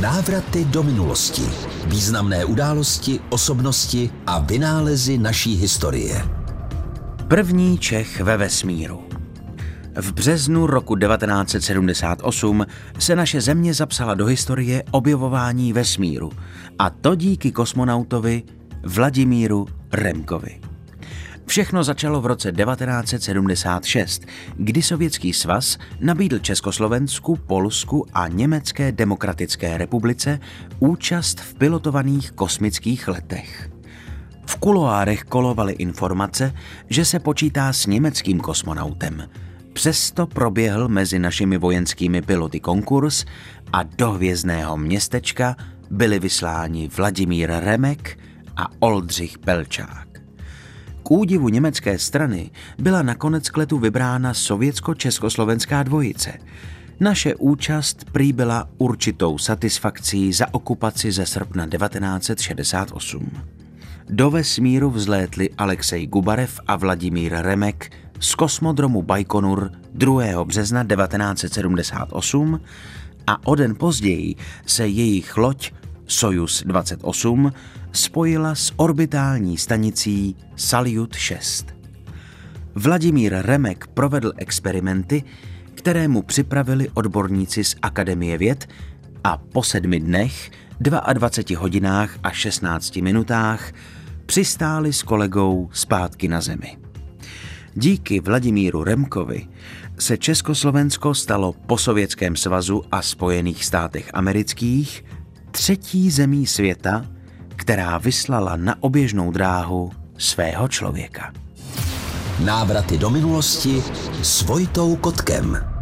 Návraty do minulosti. Významné události, osobnosti a vynálezy naší historie. První Čech ve vesmíru. V březnu roku 1978 se naše země zapsala do historie objevování vesmíru, a to díky kosmonautovi Vladimíru Remkovi. Všechno začalo v roce 1976, kdy Sovětský svaz nabídl Československu, Polsku a Německé demokratické republice účast v pilotovaných kosmických letech. V kuloárech kolovaly informace, že se počítá s německým kosmonautem. Přesto proběhl mezi našimi vojenskými piloty konkurs a do hvězdného městečka byli vysláni Vladimír Remek a Oldřich Pelčák. K údivu německé strany byla nakonec k letu vybrána sovětsko-československá dvojice. Naše účast prý byla určitou satisfakcí za okupaci ze srpna 1968. Do vesmíru vzlétli Alexej Gubarev a Vladimír Remek z kosmodromu Bajkonur 2. března 1978 a o den později se jejich loď Sojus 28 spojila s orbitální stanicí Salyut 6. Vladimír Remek provedl experimenty, které mu připravili odborníci z Akademie věd a po sedmi dnech, 22 hodinách a 16 minutách přistáli s kolegou zpátky na Zemi. Díky Vladimíru Remkovi se Československo stalo po Sovětském svazu a Spojených státech amerických třetí zemí světa, která vyslala na oběžnou dráhu svého člověka. Návraty do minulosti s Vojtou Kotkem.